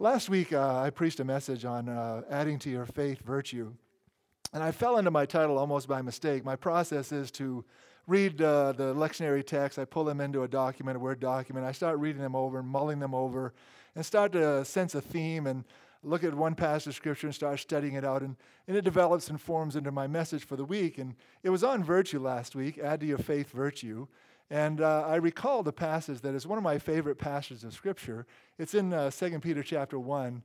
last week uh, I preached a message on uh, adding to your faith virtue. And I fell into my title almost by mistake. My process is to read uh, the lectionary text, I pull them into a document, a Word document, I start reading them over and mulling them over, and start to sense a theme and look at one passage of Scripture and start studying it out. And, and it develops and forms into my message for the week. And it was on virtue last week, add to your faith virtue. And uh, I recalled a passage that is one of my favorite passages of Scripture. It's in uh, 2 Peter chapter 1.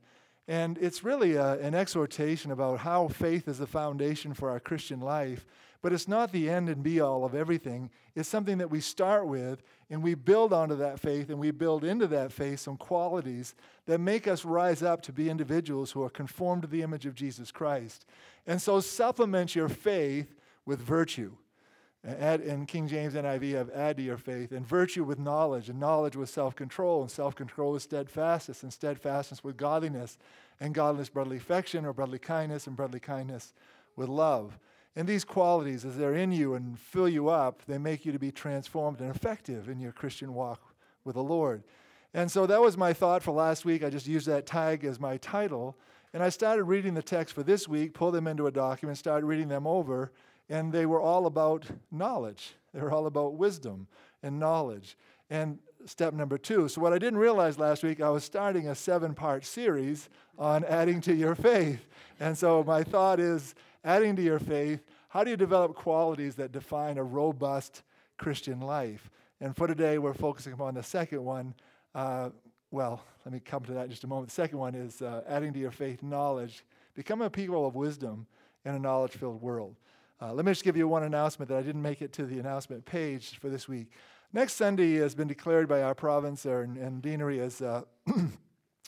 And it's really a, uh, an exhortation about how faith is the foundation for our Christian life. But it's not the end and be all of everything. It's something that we start with and we build onto that faith and we build into that faith some qualities that make us rise up to be individuals who are conformed to the image of Jesus Christ. And so supplement your faith with virtue. In King James NIV, have add to your faith, and virtue with knowledge, and knowledge with self control, and self control with steadfastness, and steadfastness with godliness, and godliness, brotherly affection, or brotherly kindness, and brotherly kindness with love. And these qualities, as they're in you and fill you up, they make you to be transformed and effective in your Christian walk with the Lord. And so that was my thought for last week. I just used that tag as my title. And I started reading the text for this week, pulled them into a document, started reading them over and they were all about knowledge. They were all about wisdom and knowledge. And step number two. So, what I didn't realize last week, I was starting a seven part series on adding to your faith. And so, my thought is adding to your faith, how do you develop qualities that define a robust Christian life? And for today, we're focusing upon the second one. Uh, well, let me come to that in just a moment. The second one is uh, adding to your faith knowledge. Become a people of wisdom in a knowledge filled world. Uh, let me just give you one announcement that I didn't make it to the announcement page for this week. Next Sunday has been declared by our province and, and deanery as, uh,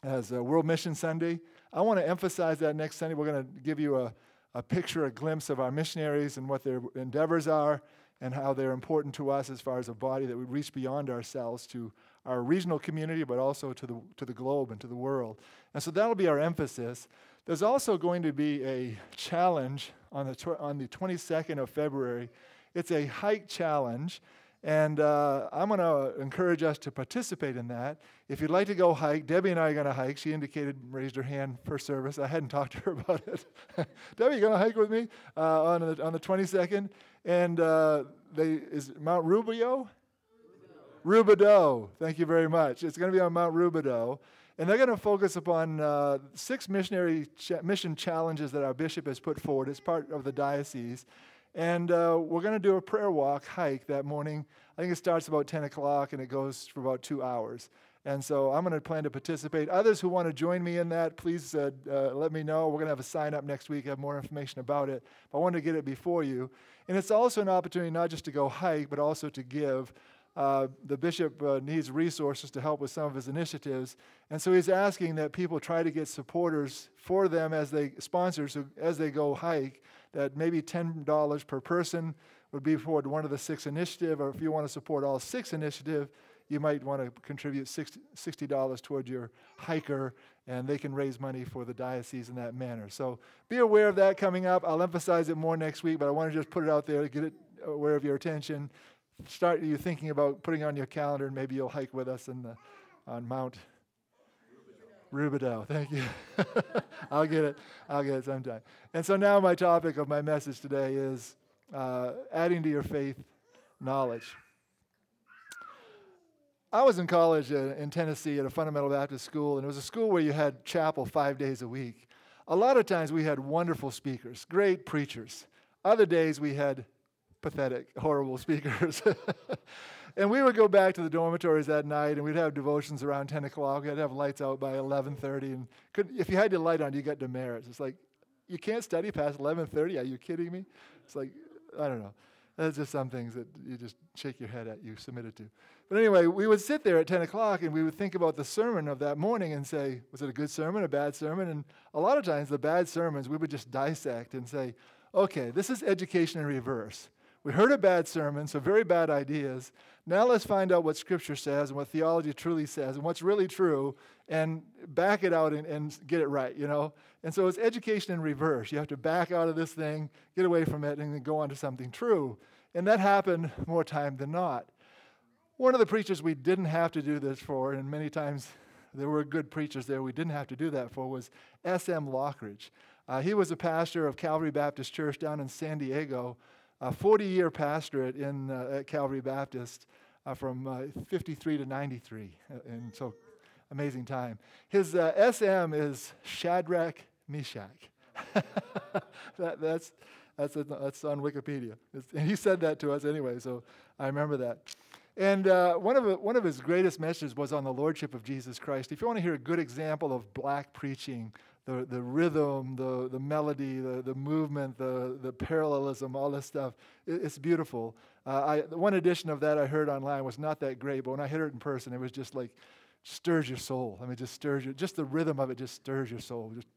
as World Mission Sunday. I want to emphasize that next Sunday we're going to give you a, a picture, a glimpse of our missionaries and what their endeavors are and how they're important to us as far as a body that we reach beyond ourselves to our regional community, but also to the, to the globe and to the world. And so that'll be our emphasis. There's also going to be a challenge on the, tw- on the 22nd of February. It's a hike challenge, and uh, I'm going to encourage us to participate in that. If you'd like to go hike, Debbie and I are going to hike. She indicated, raised her hand for service. I hadn't talked to her about it. Debbie, you going to hike with me uh, on, the, on the 22nd? And uh, they, is Mount Rubio? Rubidoux. Thank you very much. It's going to be on Mount Rubidoux. And they're going to focus upon uh, six missionary mission challenges that our bishop has put forward as part of the diocese. And uh, we're going to do a prayer walk hike that morning. I think it starts about 10 o'clock and it goes for about two hours. And so I'm going to plan to participate. Others who want to join me in that, please uh, uh, let me know. We're going to have a sign up next week, have more information about it. But I wanted to get it before you. And it's also an opportunity not just to go hike, but also to give. Uh, the bishop uh, needs resources to help with some of his initiatives. And so he's asking that people try to get supporters for them as they, sponsors as they go hike, that maybe $10 per person would be for one of the six initiative, or if you want to support all six initiative, you might want to contribute $60 toward your hiker, and they can raise money for the diocese in that manner. So be aware of that coming up. I'll emphasize it more next week, but I want to just put it out there to get it aware of your attention start you thinking about putting on your calendar and maybe you'll hike with us in the, on Mount Rubidoux. Thank you. I'll get it. I'll get it sometime. And so now my topic of my message today is uh, adding to your faith knowledge. I was in college in Tennessee at a fundamental Baptist school, and it was a school where you had chapel five days a week. A lot of times we had wonderful speakers, great preachers. Other days we had pathetic, horrible speakers. and we would go back to the dormitories that night, and we'd have devotions around 10 o'clock. We'd have lights out by 11:30, and could, if you had your light on, you got demerits. It's like you can't study past 11:30. Are you kidding me? It's like I don't know. That's just some things that you just shake your head at. You submitted to. But anyway, we would sit there at 10 o'clock and we would think about the sermon of that morning and say, was it a good sermon, a bad sermon? And a lot of times, the bad sermons we would just dissect and say, okay, this is education in reverse. We heard a bad sermon, so very bad ideas. Now let's find out what Scripture says and what theology truly says and what's really true and back it out and, and get it right, you know? And so it's education in reverse. You have to back out of this thing, get away from it, and then go on to something true. And that happened more time than not. One of the preachers we didn't have to do this for, and many times there were good preachers there we didn't have to do that for, was S.M. Lockridge. Uh, he was a pastor of Calvary Baptist Church down in San Diego, a 40 year pastorate in, uh, at Calvary Baptist uh, from uh, 53 to 93. Uh, and so, amazing time. His SM is Shadrach Meshach. that, that's, that's, that's on Wikipedia. It's, and he said that to us anyway, so I remember that. And uh, one, of, one of his greatest messages was on the Lordship of Jesus Christ. If you want to hear a good example of black preaching, the, the rhythm, the, the melody, the, the movement, the, the parallelism, all this stuff, it, it's beautiful. Uh, I, one edition of that I heard online was not that great, but when I heard it in person, it was just like, stirs your soul. I mean, just stirs you. Just the rhythm of it just stirs your soul, just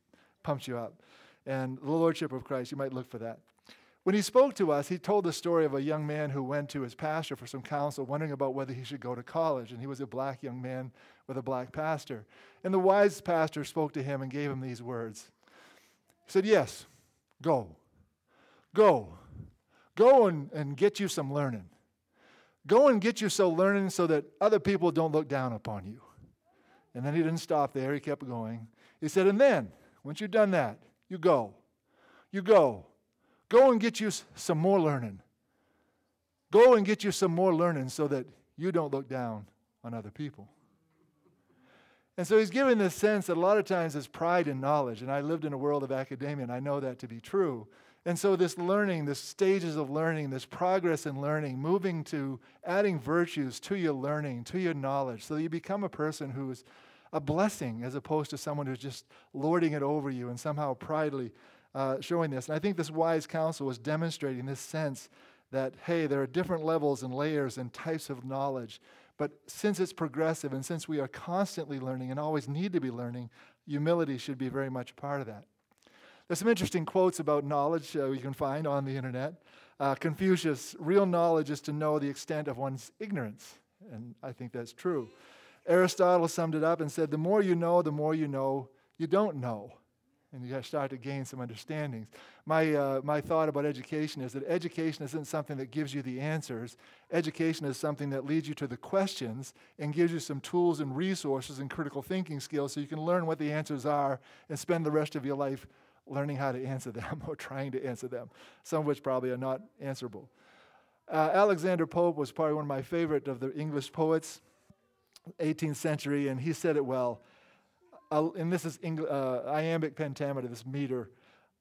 pumps you up. And the Lordship of Christ, you might look for that. When he spoke to us, he told the story of a young man who went to his pastor for some counsel, wondering about whether he should go to college. And he was a black young man with a black pastor. And the wise pastor spoke to him and gave him these words. He said, Yes, go. Go. Go and, and get you some learning. Go and get you some learning so that other people don't look down upon you. And then he didn't stop there, he kept going. He said, And then, once you've done that, you go. You go Go and get you some more learning. Go and get you some more learning so that you don't look down on other people. And so he's giving this sense that a lot of times there's pride in knowledge. And I lived in a world of academia, and I know that to be true. And so, this learning, this stages of learning, this progress in learning, moving to adding virtues to your learning, to your knowledge, so you become a person who is a blessing as opposed to someone who's just lording it over you and somehow pridely uh, showing this. And I think this wise counsel was demonstrating this sense that, hey, there are different levels and layers and types of knowledge. But since it's progressive and since we are constantly learning and always need to be learning, humility should be very much part of that. There's some interesting quotes about knowledge uh, you can find on the internet. Uh, Confucius, real knowledge is to know the extent of one's ignorance. And I think that's true. Aristotle summed it up and said, The more you know, the more you know you don't know and you start to gain some understandings. My, uh, my thought about education is that education isn't something that gives you the answers. Education is something that leads you to the questions and gives you some tools and resources and critical thinking skills so you can learn what the answers are and spend the rest of your life learning how to answer them or trying to answer them, some of which probably are not answerable. Uh, Alexander Pope was probably one of my favorite of the English poets, 18th century, and he said it well and this is English, uh, iambic pentameter, this meter.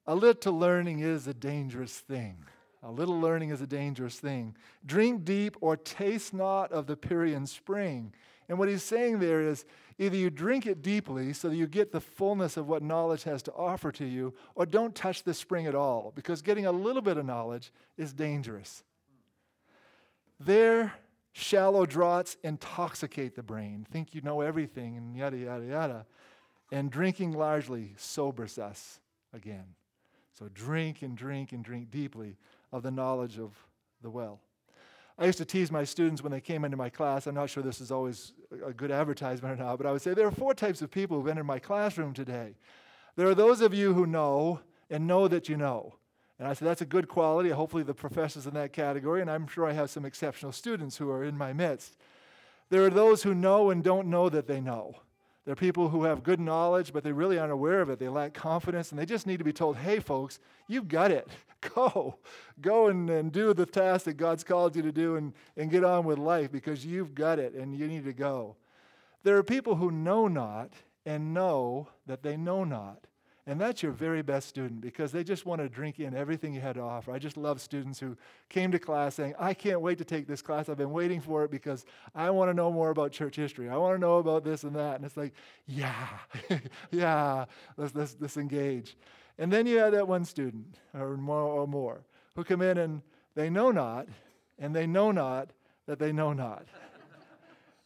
A little learning is a dangerous thing. A little learning is a dangerous thing. Drink deep or taste not of the Pierian spring. And what he's saying there is either you drink it deeply so that you get the fullness of what knowledge has to offer to you, or don't touch the spring at all, because getting a little bit of knowledge is dangerous. There, shallow draughts intoxicate the brain. Think you know everything, and yada, yada, yada. And drinking largely sobers us again. So drink and drink and drink deeply of the knowledge of the well. I used to tease my students when they came into my class. I'm not sure this is always a good advertisement or not, but I would say there are four types of people who've entered my classroom today. There are those of you who know and know that you know. And I said, that's a good quality. Hopefully, the professor's in that category, and I'm sure I have some exceptional students who are in my midst. There are those who know and don't know that they know. There are people who have good knowledge, but they really aren't aware of it. They lack confidence, and they just need to be told, hey, folks, you've got it. Go. Go and, and do the task that God's called you to do and, and get on with life because you've got it and you need to go. There are people who know not and know that they know not. And that's your very best student because they just want to drink in everything you had to offer. I just love students who came to class saying, I can't wait to take this class. I've been waiting for it because I want to know more about church history. I want to know about this and that. And it's like, yeah, yeah, let's, let's, let's engage. And then you have that one student or more or more who come in and they know not, and they know not that they know not.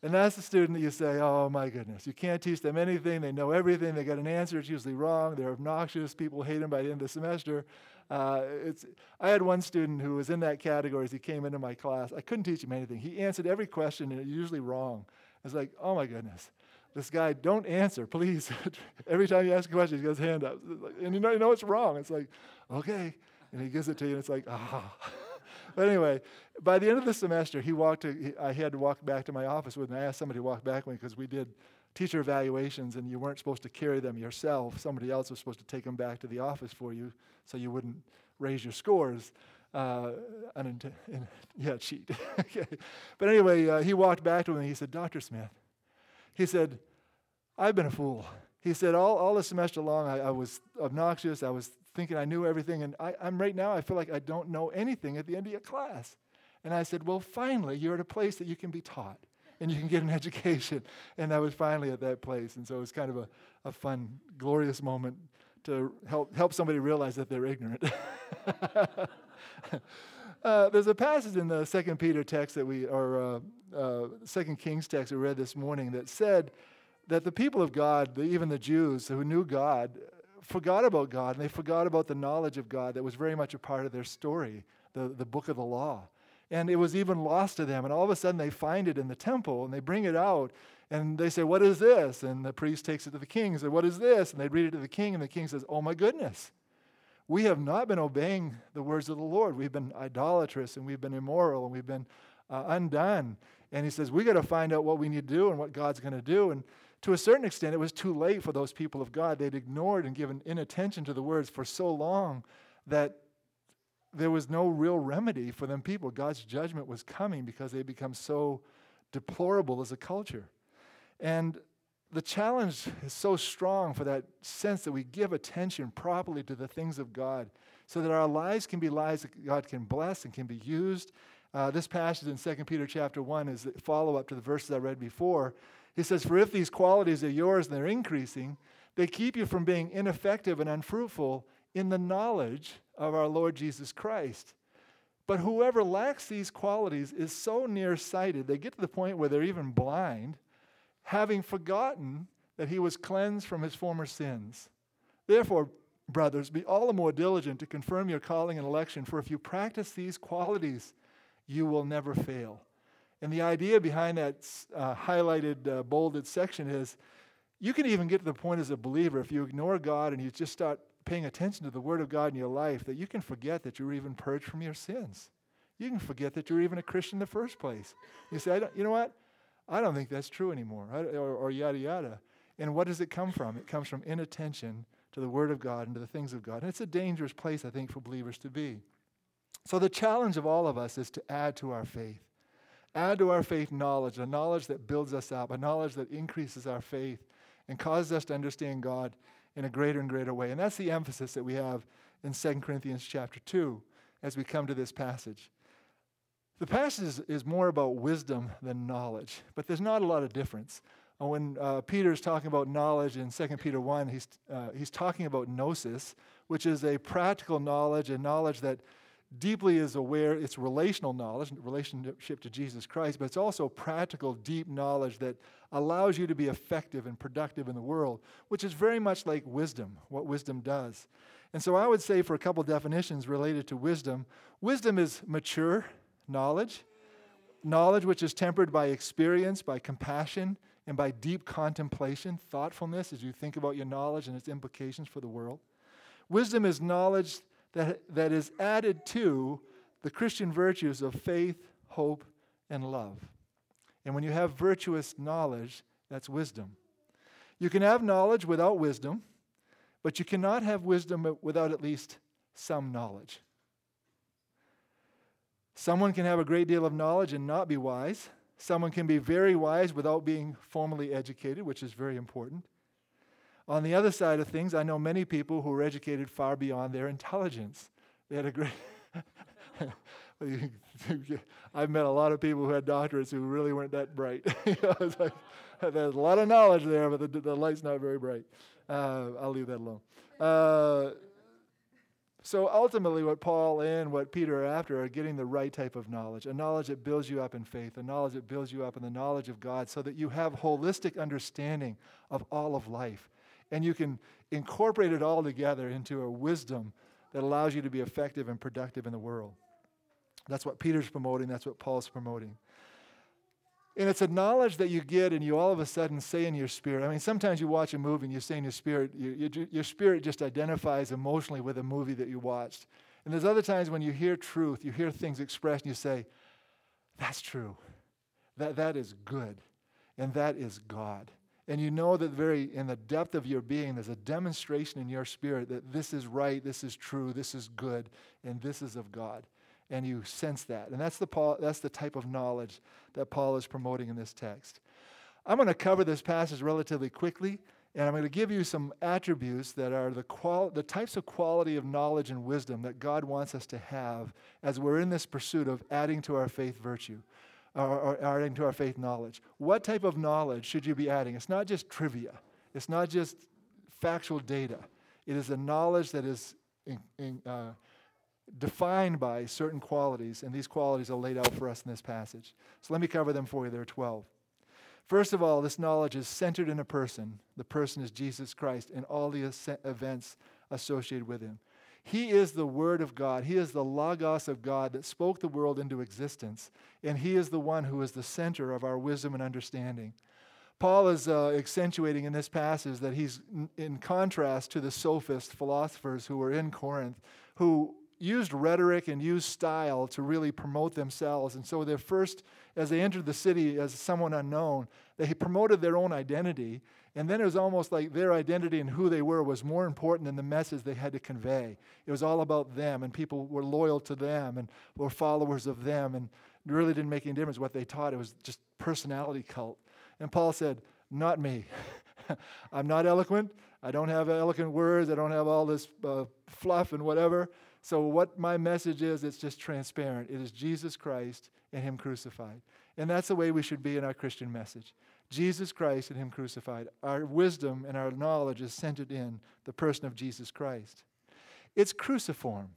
And that's the student that you say, oh my goodness, you can't teach them anything. They know everything. They get an answer. It's usually wrong. They're obnoxious. People hate them by the end of the semester. Uh, it's, I had one student who was in that category as he came into my class. I couldn't teach him anything. He answered every question and it was usually wrong. It's like, oh my goodness, this guy, don't answer, please. every time you ask a question, he goes hand up. And you know, you know it's wrong. It's like, okay. And he gives it to you and it's like, ah. But anyway, by the end of the semester, he walked. To, he, I had to walk back to my office with him. I asked somebody to walk back with me because we did teacher evaluations and you weren't supposed to carry them yourself. Somebody else was supposed to take them back to the office for you so you wouldn't raise your scores. Uh, unint- yeah, cheat. okay. But anyway, uh, he walked back to me. and he said, Dr. Smith, he said, I've been a fool. He said, all, all the semester long, I, I was obnoxious. I was thinking I knew everything. And I, I'm right now, I feel like I don't know anything at the end of your class. And I said, Well, finally, you're at a place that you can be taught and you can get an education. And I was finally at that place. And so it was kind of a, a fun, glorious moment to help, help somebody realize that they're ignorant. uh, there's a passage in the Second Peter text that we, or uh, uh, Second Kings text we read this morning that said that the people of God, the, even the Jews who knew God, forgot about God and they forgot about the knowledge of God that was very much a part of their story, the, the book of the law. And it was even lost to them. And all of a sudden they find it in the temple and they bring it out and they say, What is this? And the priest takes it to the king and says, What is this? And they read it to the king, and the king says, Oh my goodness. We have not been obeying the words of the Lord. We've been idolatrous and we've been immoral and we've been uh, undone. And he says, We got to find out what we need to do and what God's going to do. And to a certain extent, it was too late for those people of God. They'd ignored and given inattention to the words for so long that there was no real remedy for them people. God's judgment was coming because they become so deplorable as a culture. And the challenge is so strong for that sense that we give attention properly to the things of God so that our lives can be lives that God can bless and can be used. Uh, this passage in 2 Peter chapter 1 is the follow up to the verses I read before. He says, For if these qualities are yours and they're increasing, they keep you from being ineffective and unfruitful in the knowledge of our Lord Jesus Christ. But whoever lacks these qualities is so nearsighted, they get to the point where they're even blind having forgotten that he was cleansed from his former sins. Therefore, brothers, be all the more diligent to confirm your calling and election, for if you practice these qualities, you will never fail. And the idea behind that uh, highlighted, uh, bolded section is you can even get to the point as a believer, if you ignore God and you just start paying attention to the Word of God in your life, that you can forget that you're even purged from your sins. You can forget that you're even a Christian in the first place. You say, I you know what? I don't think that's true anymore, or, or yada yada. And what does it come from? It comes from inattention to the Word of God and to the things of God. And it's a dangerous place, I think, for believers to be. So the challenge of all of us is to add to our faith. Add to our faith knowledge, a knowledge that builds us up, a knowledge that increases our faith and causes us to understand God in a greater and greater way. And that's the emphasis that we have in 2 Corinthians chapter 2 as we come to this passage. The passage is, more about wisdom than knowledge, but there's not a lot of difference. Uh, when uh, Peter is talking about knowledge in 2 Peter 1, he's, uh, he's talking about gnosis, which is a practical knowledge, a knowledge that deeply is aware, it's relational knowledge, relationship to Jesus Christ, but it's also practical, deep knowledge that allows you to be effective and productive in the world, which is very much like wisdom, what wisdom does. And so I would say, for a couple definitions related to wisdom, wisdom is mature knowledge. Knowledge which is tempered by experience, by compassion, and by deep contemplation, thoughtfulness as you think about your knowledge and its implications for the world. Wisdom is knowledge that, that is added to the Christian virtues of faith, hope, and love. And when you have virtuous knowledge, that's wisdom. You can have knowledge without wisdom, but you cannot have wisdom without at least some knowledge. Someone can have a great deal of knowledge and not be wise. Someone can be very wise without being formally educated, which is very important. On the other side of things, I know many people who were educated far beyond their intelligence. They had a great. I've met a lot of people who had doctorates who really weren't that bright. there's a lot of knowledge there, but the, the light's not very bright. Uh, I'll leave that alone. Uh, so ultimately, what Paul and what Peter are after are getting the right type of knowledge a knowledge that builds you up in faith, a knowledge that builds you up in the knowledge of God, so that you have holistic understanding of all of life. And you can incorporate it all together into a wisdom that allows you to be effective and productive in the world. That's what Peter's promoting, that's what Paul's promoting. And it's a knowledge that you get and you all of a sudden say in your spirit. I mean, sometimes you watch a movie and you say in your spirit, you, you, your spirit just identifies emotionally with a movie that you watched. And there's other times when you hear truth, you hear things expressed, and you say, that's true. That, that is good. And that is God. And you know that very in the depth of your being there's a demonstration in your spirit that this is right this is true this is good and this is of god. And you sense that. And that's the paul that's the type of knowledge that paul is promoting in this text. I'm going to cover this passage relatively quickly and i'm going to give you some attributes that are the, qual- the types of quality of knowledge and wisdom that god wants us to have as we're in this pursuit of adding to our faith virtue or, or adding to our faith knowledge. What type of knowledge should you be adding? It's not just trivia, it's not just factual data. It is a knowledge that is in, in, uh, defined by certain qualities, and these qualities are laid out for us in this passage. So let me cover them for you. There are 12. First of all, this knowledge is centered in a person. The person is Jesus Christ and all the events associated with him. He is the Word of God. He is the Logos of God that spoke the world into existence. And He is the one who is the center of our wisdom and understanding. Paul is uh, accentuating in this passage that he's in contrast to the sophist philosophers who were in Corinth, who used rhetoric and used style to really promote themselves. And so, their first, as they entered the city as someone unknown, they promoted their own identity and then it was almost like their identity and who they were was more important than the message they had to convey. It was all about them, and people were loyal to them and were followers of them, and really didn't make any difference what they taught. It was just personality cult. And Paul said, Not me. I'm not eloquent. I don't have eloquent words. I don't have all this uh, fluff and whatever. So, what my message is, it's just transparent. It is Jesus Christ and Him crucified. And that's the way we should be in our Christian message. Jesus Christ and Him crucified. Our wisdom and our knowledge is centered in the person of Jesus Christ. It's cruciform.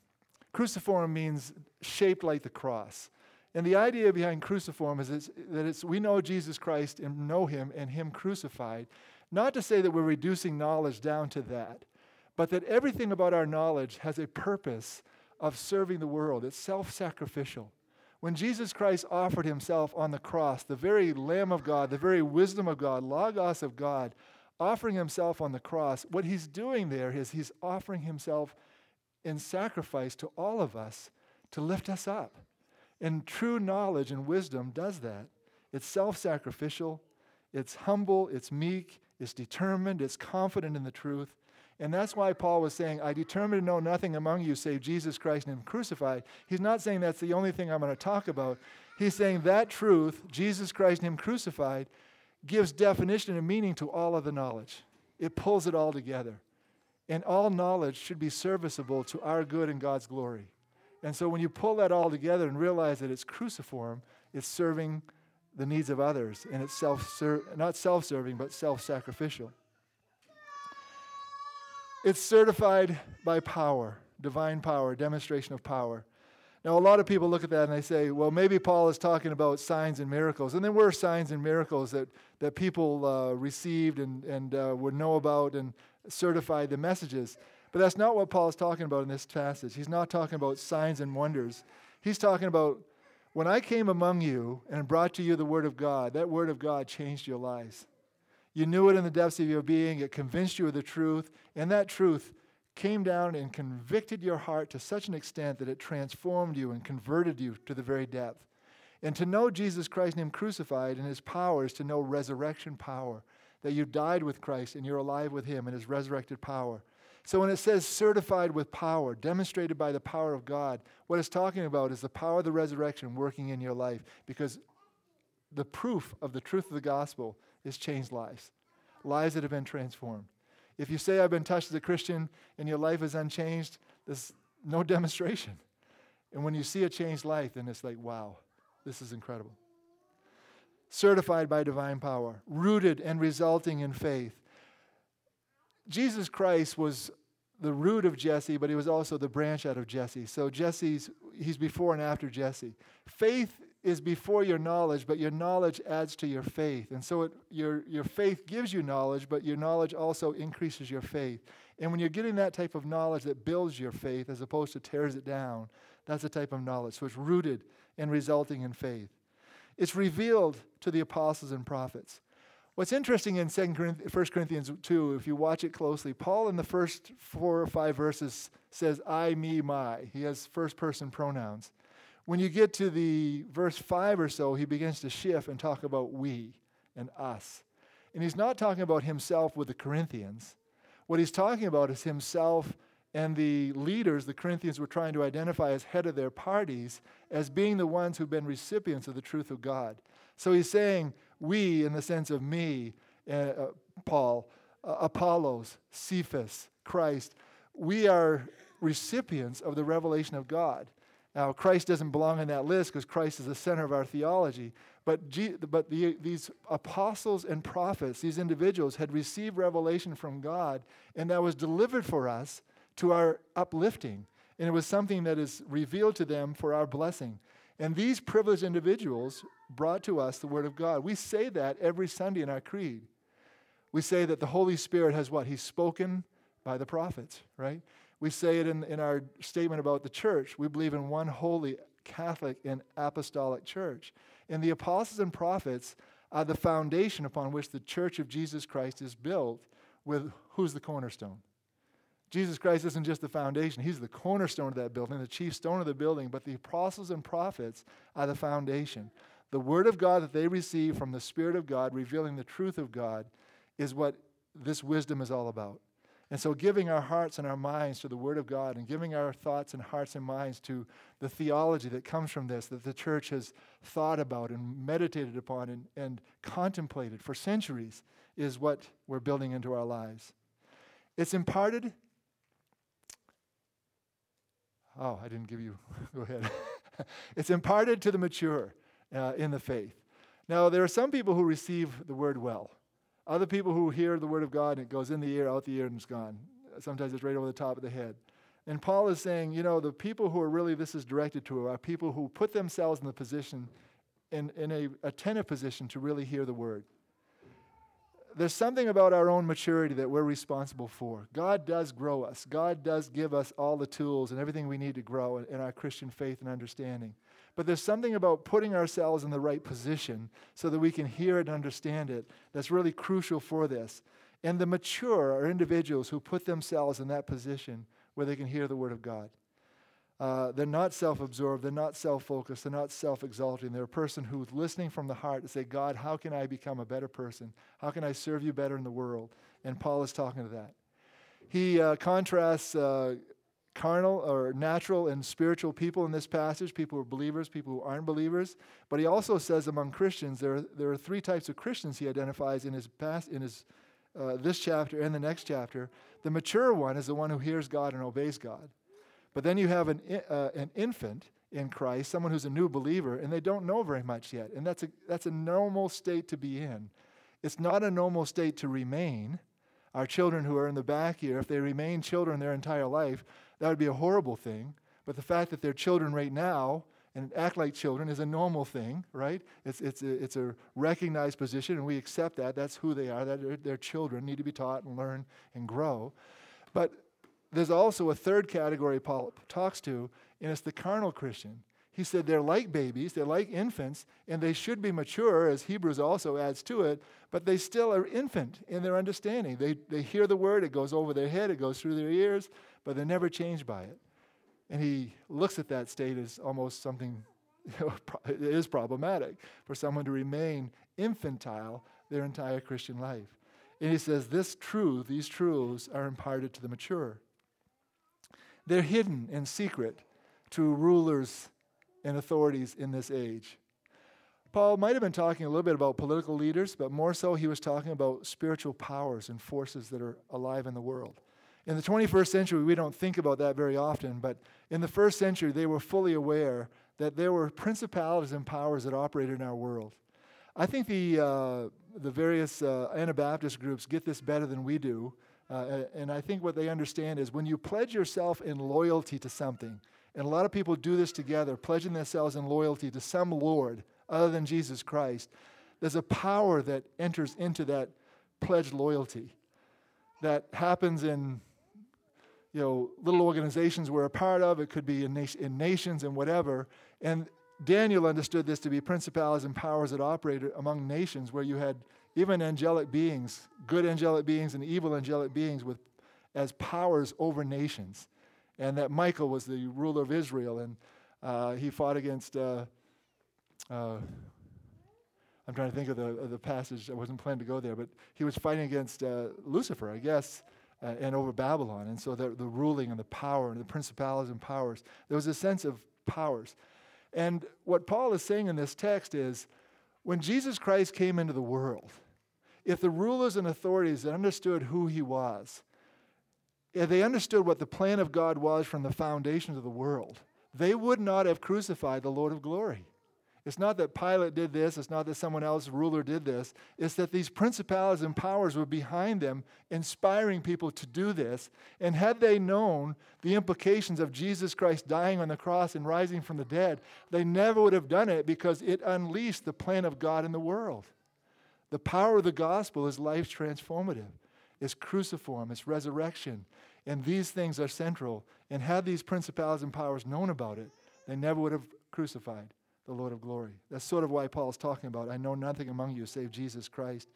Cruciform means shaped like the cross. And the idea behind cruciform is that it's, we know Jesus Christ and know Him and Him crucified. Not to say that we're reducing knowledge down to that, but that everything about our knowledge has a purpose of serving the world. It's self sacrificial. When Jesus Christ offered himself on the cross, the very Lamb of God, the very wisdom of God, Logos of God, offering himself on the cross, what he's doing there is he's offering himself in sacrifice to all of us to lift us up. And true knowledge and wisdom does that. It's self sacrificial, it's humble, it's meek, it's determined, it's confident in the truth, and that's why Paul was saying, I determined to know nothing among you save Jesus Christ and Him crucified. He's not saying that's the only thing I'm going to talk about. He's saying that truth, Jesus Christ and Him crucified, gives definition and meaning to all of the knowledge. It pulls it all together. And all knowledge should be serviceable to our good and God's glory. And so when you pull that all together and realize that it's cruciform, it's serving the needs of others, and it's self not self serving, but self sacrificial. It's certified by power, divine power, demonstration of power. Now, a lot of people look at that and they say, well, maybe Paul is talking about signs and miracles. And there were signs and miracles that, that people uh, received and, and uh, would know about and certified the messages. But that's not what Paul is talking about in this passage. He's not talking about signs and wonders. He's talking about when I came among you and brought to you the Word of God, that Word of God changed your lives. You knew it in the depths of your being. It convinced you of the truth. And that truth came down and convicted your heart to such an extent that it transformed you and converted you to the very depth. And to know Jesus Christ and Him crucified and His power is to know resurrection power, that you died with Christ and you're alive with Him and His resurrected power. So when it says certified with power, demonstrated by the power of God, what it's talking about is the power of the resurrection working in your life because the proof of the truth of the gospel is changed lives, lives that have been transformed. If you say, I've been touched as a Christian and your life is unchanged, there's no demonstration. And when you see a changed life, then it's like, wow, this is incredible. Certified by divine power, rooted and resulting in faith. Jesus Christ was the root of Jesse, but he was also the branch out of Jesse. So Jesse's, he's before and after Jesse. Faith is before your knowledge, but your knowledge adds to your faith. And so it, your, your faith gives you knowledge, but your knowledge also increases your faith. And when you're getting that type of knowledge that builds your faith as opposed to tears it down, that's the type of knowledge. So it's rooted and resulting in faith. It's revealed to the apostles and prophets. What's interesting in 2 Corinthians, 1 Corinthians 2, if you watch it closely, Paul in the first four or five verses says, I, me, my. He has first person pronouns. When you get to the verse 5 or so, he begins to shift and talk about we and us. And he's not talking about himself with the Corinthians. What he's talking about is himself and the leaders the Corinthians were trying to identify as head of their parties as being the ones who've been recipients of the truth of God. So he's saying, we, in the sense of me, uh, uh, Paul, uh, Apollos, Cephas, Christ, we are recipients of the revelation of God. Now, Christ doesn't belong in that list because Christ is the center of our theology. But, G, but the, these apostles and prophets, these individuals, had received revelation from God, and that was delivered for us to our uplifting. And it was something that is revealed to them for our blessing. And these privileged individuals brought to us the Word of God. We say that every Sunday in our creed. We say that the Holy Spirit has what? He's spoken by the prophets, right? We say it in, in our statement about the church. We believe in one holy, Catholic, and apostolic church. And the apostles and prophets are the foundation upon which the church of Jesus Christ is built, with who's the cornerstone? Jesus Christ isn't just the foundation, He's the cornerstone of that building, the chief stone of the building, but the apostles and prophets are the foundation. The Word of God that they receive from the Spirit of God, revealing the truth of God, is what this wisdom is all about. And so, giving our hearts and our minds to the Word of God and giving our thoughts and hearts and minds to the theology that comes from this, that the church has thought about and meditated upon and, and contemplated for centuries, is what we're building into our lives. It's imparted. Oh, I didn't give you. Go ahead. it's imparted to the mature uh, in the faith. Now, there are some people who receive the word well. Other people who hear the word of God and it goes in the ear, out the ear, and it's gone. Sometimes it's right over the top of the head. And Paul is saying, you know, the people who are really this is directed to are people who put themselves in the position, in, in a attentive position to really hear the word. There's something about our own maturity that we're responsible for. God does grow us. God does give us all the tools and everything we need to grow in, in our Christian faith and understanding. But there's something about putting ourselves in the right position so that we can hear it and understand it that's really crucial for this. And the mature are individuals who put themselves in that position where they can hear the Word of God. Uh, they're not self absorbed, they're not self focused, they're not self exalting. They're a person who's listening from the heart to say, God, how can I become a better person? How can I serve you better in the world? And Paul is talking to that. He uh, contrasts uh, carnal or natural and spiritual people in this passage people who are believers, people who aren't believers. But he also says among Christians, there are, there are three types of Christians he identifies in his past, in his, uh, this chapter and the next chapter. The mature one is the one who hears God and obeys God. But then you have an, uh, an infant in Christ, someone who's a new believer, and they don't know very much yet. And that's a, that's a normal state to be in. It's not a normal state to remain. Our children who are in the back here, if they remain children their entire life, that would be a horrible thing. But the fact that they're children right now and act like children is a normal thing, right? It's, it's, a, it's a recognized position, and we accept that. That's who they are. That they're, they're children, need to be taught and learn and grow. But there's also a third category Paul talks to, and it's the carnal Christian. He said they're like babies, they're like infants, and they should be mature, as Hebrews also adds to it, but they still are infant in their understanding. They, they hear the word, it goes over their head, it goes through their ears, but they're never changed by it. And he looks at that state as almost something it is problematic for someone to remain infantile their entire Christian life. And he says this truth, these truths are imparted to the mature. They're hidden in secret to rulers and authorities in this age. Paul might have been talking a little bit about political leaders, but more so, he was talking about spiritual powers and forces that are alive in the world. In the 21st century, we don't think about that very often, but in the first century, they were fully aware that there were principalities and powers that operated in our world. I think the, uh, the various uh, Anabaptist groups get this better than we do. Uh, and I think what they understand is when you pledge yourself in loyalty to something, and a lot of people do this together, pledging themselves in loyalty to some Lord other than Jesus Christ, there's a power that enters into that pledged loyalty that happens in you know, little organizations we're a part of. It could be in, in nations and whatever. And Daniel understood this to be principalities and powers that operated among nations where you had even angelic beings, good angelic beings and evil angelic beings with as powers over nations. And that Michael was the ruler of Israel, and uh, he fought against uh, uh, I'm trying to think of the, of the passage. I wasn't planning to go there, but he was fighting against uh, Lucifer, I guess, uh, and over Babylon. And so the, the ruling and the power and the principalities and powers, there was a sense of powers. And what Paul is saying in this text is when Jesus Christ came into the world, if the rulers and authorities had understood who he was, if they understood what the plan of God was from the foundations of the world, they would not have crucified the Lord of glory. It's not that Pilate did this, it's not that someone else, ruler, did this. It's that these principalities and powers were behind them, inspiring people to do this. And had they known the implications of Jesus Christ dying on the cross and rising from the dead, they never would have done it because it unleashed the plan of God in the world. The power of the gospel is life transformative, it's cruciform, it's resurrection. And these things are central. And had these principalities and powers known about it, they never would have crucified the Lord of glory. That's sort of why Paul's talking about I know nothing among you save Jesus Christ.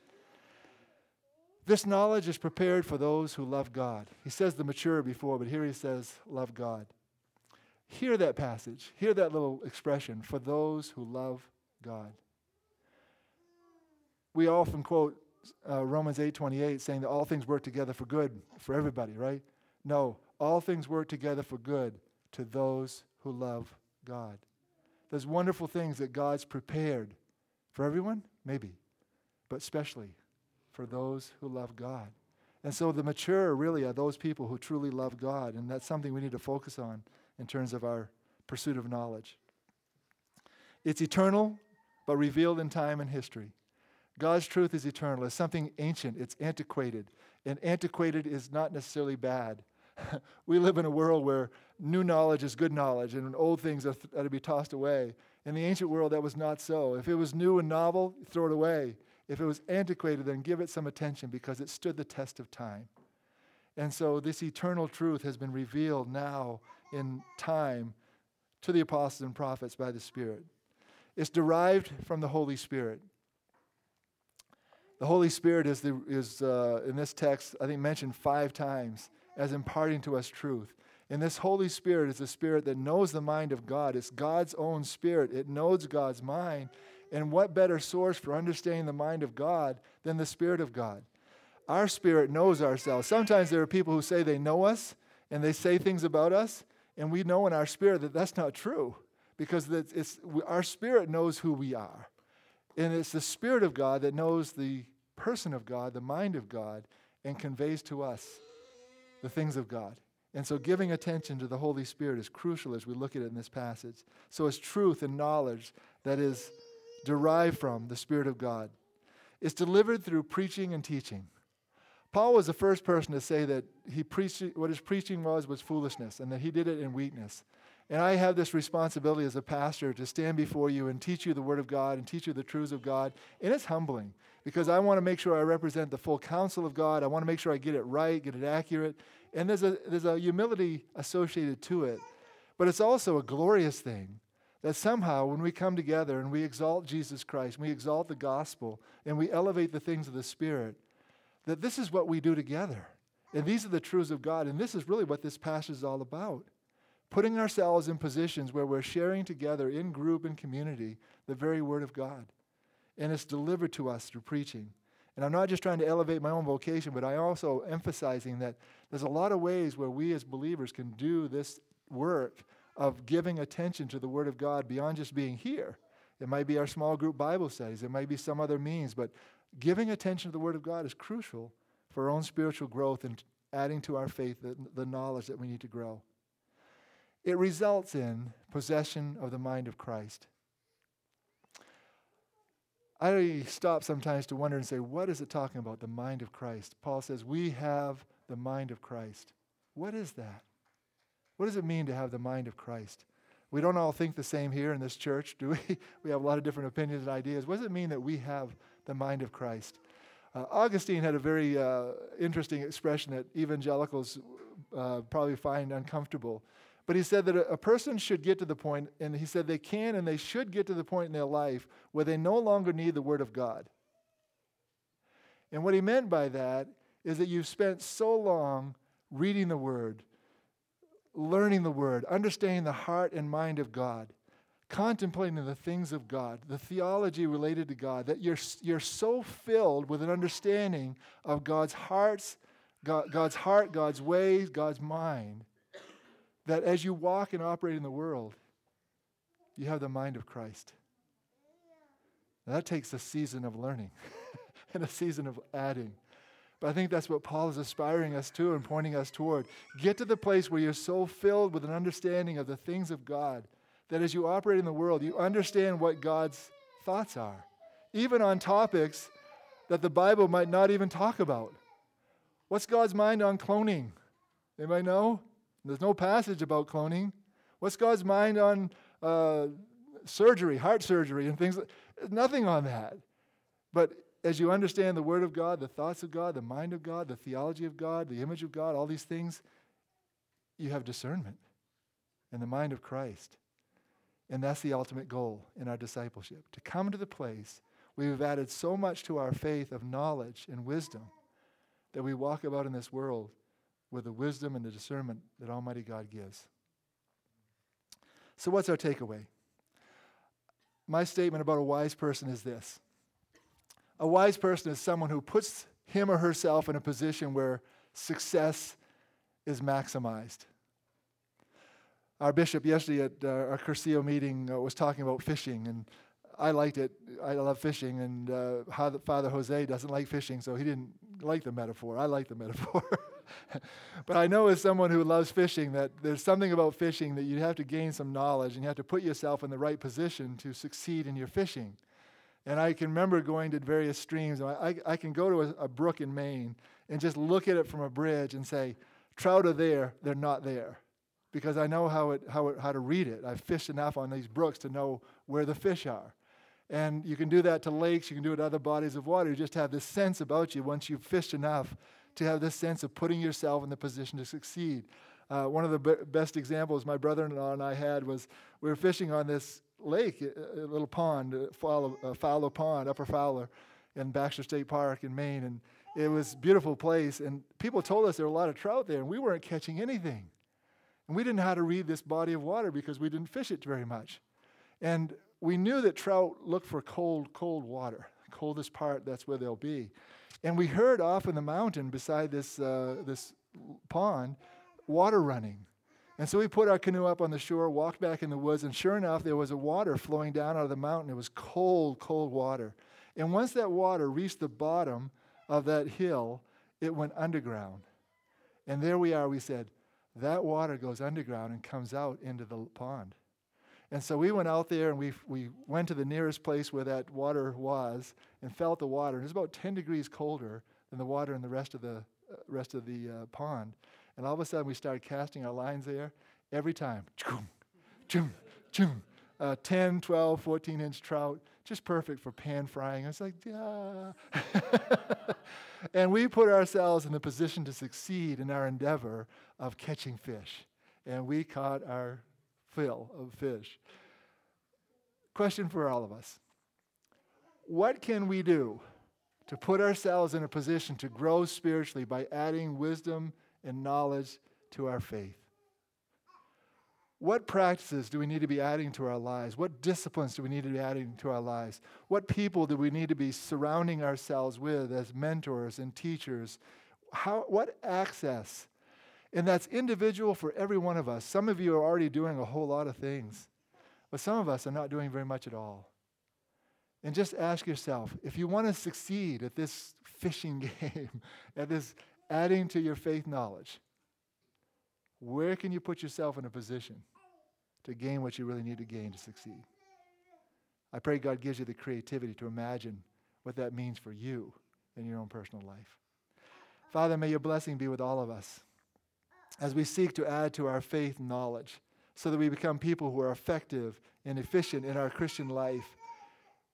This knowledge is prepared for those who love God. He says the mature before, but here he says love God. Hear that passage. Hear that little expression for those who love God. We often quote uh, Romans 8:28 saying that all things work together for good for everybody, right? No, all things work together for good to those who love God. There's wonderful things that God's prepared for everyone, maybe, but especially for those who love God. And so the mature really are those people who truly love God, and that's something we need to focus on in terms of our pursuit of knowledge. It's eternal, but revealed in time and history. God's truth is eternal. It's something ancient, it's antiquated. And antiquated is not necessarily bad. we live in a world where new knowledge is good knowledge and old things are, th- are to be tossed away. In the ancient world, that was not so. If it was new and novel, throw it away. If it was antiquated, then give it some attention because it stood the test of time. And so, this eternal truth has been revealed now in time to the apostles and prophets by the Spirit. It's derived from the Holy Spirit. The Holy Spirit is, the, is uh, in this text, I think, mentioned five times as imparting to us truth. And this Holy Spirit is a spirit that knows the mind of God. It's God's own spirit, it knows God's mind. And what better source for understanding the mind of God than the Spirit of God? Our spirit knows ourselves. Sometimes there are people who say they know us and they say things about us, and we know in our spirit that that's not true because it's, our spirit knows who we are. And it's the Spirit of God that knows the person of God, the mind of God, and conveys to us the things of God. And so, giving attention to the Holy Spirit is crucial as we look at it in this passage. So, it's truth and knowledge that is derived from the Spirit of God. It's delivered through preaching and teaching. Paul was the first person to say that he preached, what his preaching was was foolishness and that he did it in weakness. And I have this responsibility as a pastor to stand before you and teach you the Word of God and teach you the truths of God. And it's humbling because I want to make sure I represent the full counsel of God. I want to make sure I get it right, get it accurate. And there's a, there's a humility associated to it. But it's also a glorious thing that somehow when we come together and we exalt Jesus Christ, we exalt the gospel, and we elevate the things of the Spirit, that this is what we do together. And these are the truths of God. And this is really what this passage is all about putting ourselves in positions where we're sharing together in group and community the very Word of God. And it's delivered to us through preaching. And I'm not just trying to elevate my own vocation, but I'm also emphasizing that there's a lot of ways where we as believers can do this work of giving attention to the Word of God beyond just being here. It might be our small group Bible studies, it might be some other means, but giving attention to the Word of God is crucial for our own spiritual growth and adding to our faith the, the knowledge that we need to grow it results in possession of the mind of Christ. I stop sometimes to wonder and say, what is it talking about, the mind of Christ? Paul says, we have the mind of Christ. What is that? What does it mean to have the mind of Christ? We don't all think the same here in this church, do we? We have a lot of different opinions and ideas. What does it mean that we have the mind of Christ? Uh, Augustine had a very uh, interesting expression that evangelicals uh, probably find uncomfortable. But he said that a, person should get to the point, and he said they can and they should get to the point in their life where they no longer need the Word of God. And what he meant by that is that you've spent so long reading the Word, learning the Word, understanding the heart and mind of God, contemplating the things of God, the theology related to God, that you're, you're so filled with an understanding of God's hearts, God, God's heart, God's ways, God's mind, that as you walk and operate in the world, you have the mind of Christ. Now that takes a season of learning and a season of adding. But I think that's what Paul is aspiring us to and pointing us toward. Get to the place where you're so filled with an understanding of the things of God that as you operate in the world, you understand what God's thoughts are, even on topics that the Bible might not even talk about. What's God's mind on cloning? Anybody know? There's no passage about cloning. What's God's mind on uh, surgery, heart surgery, and things? Like, nothing on that. But as you understand the Word of God, the thoughts of God, the mind of God, the theology of God, the image of God, all these things, you have discernment in the mind of Christ. And that's the ultimate goal in our discipleship to come to the place where we've added so much to our faith of knowledge and wisdom that we walk about in this world with the wisdom and the discernment that Almighty God gives. So, what's our takeaway? My statement about a wise person is this a wise person is someone who puts him or herself in a position where success is maximized. Our bishop yesterday at uh, our Cursillo meeting uh, was talking about fishing, and I liked it. I love fishing, and uh, Father Jose doesn't like fishing, so he didn't like the metaphor. I like the metaphor. but I know as someone who loves fishing that there's something about fishing that you have to gain some knowledge and you have to put yourself in the right position to succeed in your fishing. And I can remember going to various streams. I, I, I can go to a, a brook in Maine and just look at it from a bridge and say, trout are there, they're not there because I know how, it, how, it, how to read it. I've fished enough on these brooks to know where the fish are. And you can do that to lakes, you can do it to other bodies of water. You just have this sense about you once you've fished enough to have this sense of putting yourself in the position to succeed. Uh, one of the be- best examples my brother in law and I had was we were fishing on this lake, a, a little pond, a Fowler, a Fowler Pond, Upper Fowler, in Baxter State Park in Maine. And it was a beautiful place. And people told us there were a lot of trout there, and we weren't catching anything. And we didn't know how to read this body of water because we didn't fish it very much. And we knew that trout look for cold, cold water. Coldest part, that's where they'll be. And we heard off in the mountain beside this, uh, this pond water running. And so we put our canoe up on the shore, walked back in the woods, and sure enough, there was a water flowing down out of the mountain. It was cold, cold water. And once that water reached the bottom of that hill, it went underground. And there we are, we said, that water goes underground and comes out into the pond. And so we went out there and we, we went to the nearest place where that water was and felt the water. It was about 10 degrees colder than the water in the rest of the, uh, rest of the uh, pond. And all of a sudden we started casting our lines there every time. Choom, choom, choom. Uh, 10, 12, 14 inch trout, just perfect for pan frying. I was like, yeah. and we put ourselves in the position to succeed in our endeavor of catching fish. And we caught our fill of fish. Question for all of us What can we do to put ourselves in a position to grow spiritually by adding wisdom and knowledge to our faith? What practices do we need to be adding to our lives? What disciplines do we need to be adding to our lives? What people do we need to be surrounding ourselves with as mentors and teachers? How, what access and that's individual for every one of us. Some of you are already doing a whole lot of things, but some of us are not doing very much at all. And just ask yourself if you want to succeed at this fishing game, at this adding to your faith knowledge, where can you put yourself in a position to gain what you really need to gain to succeed? I pray God gives you the creativity to imagine what that means for you in your own personal life. Father, may your blessing be with all of us as we seek to add to our faith knowledge so that we become people who are effective and efficient in our Christian life.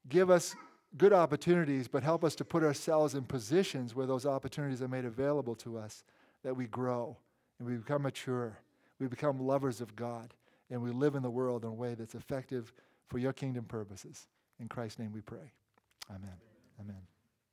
Give us good opportunities, but help us to put ourselves in positions where those opportunities are made available to us, that we grow and we become mature. We become lovers of God, and we live in the world in a way that's effective for your kingdom purposes. In Christ's name we pray. Amen. Amen.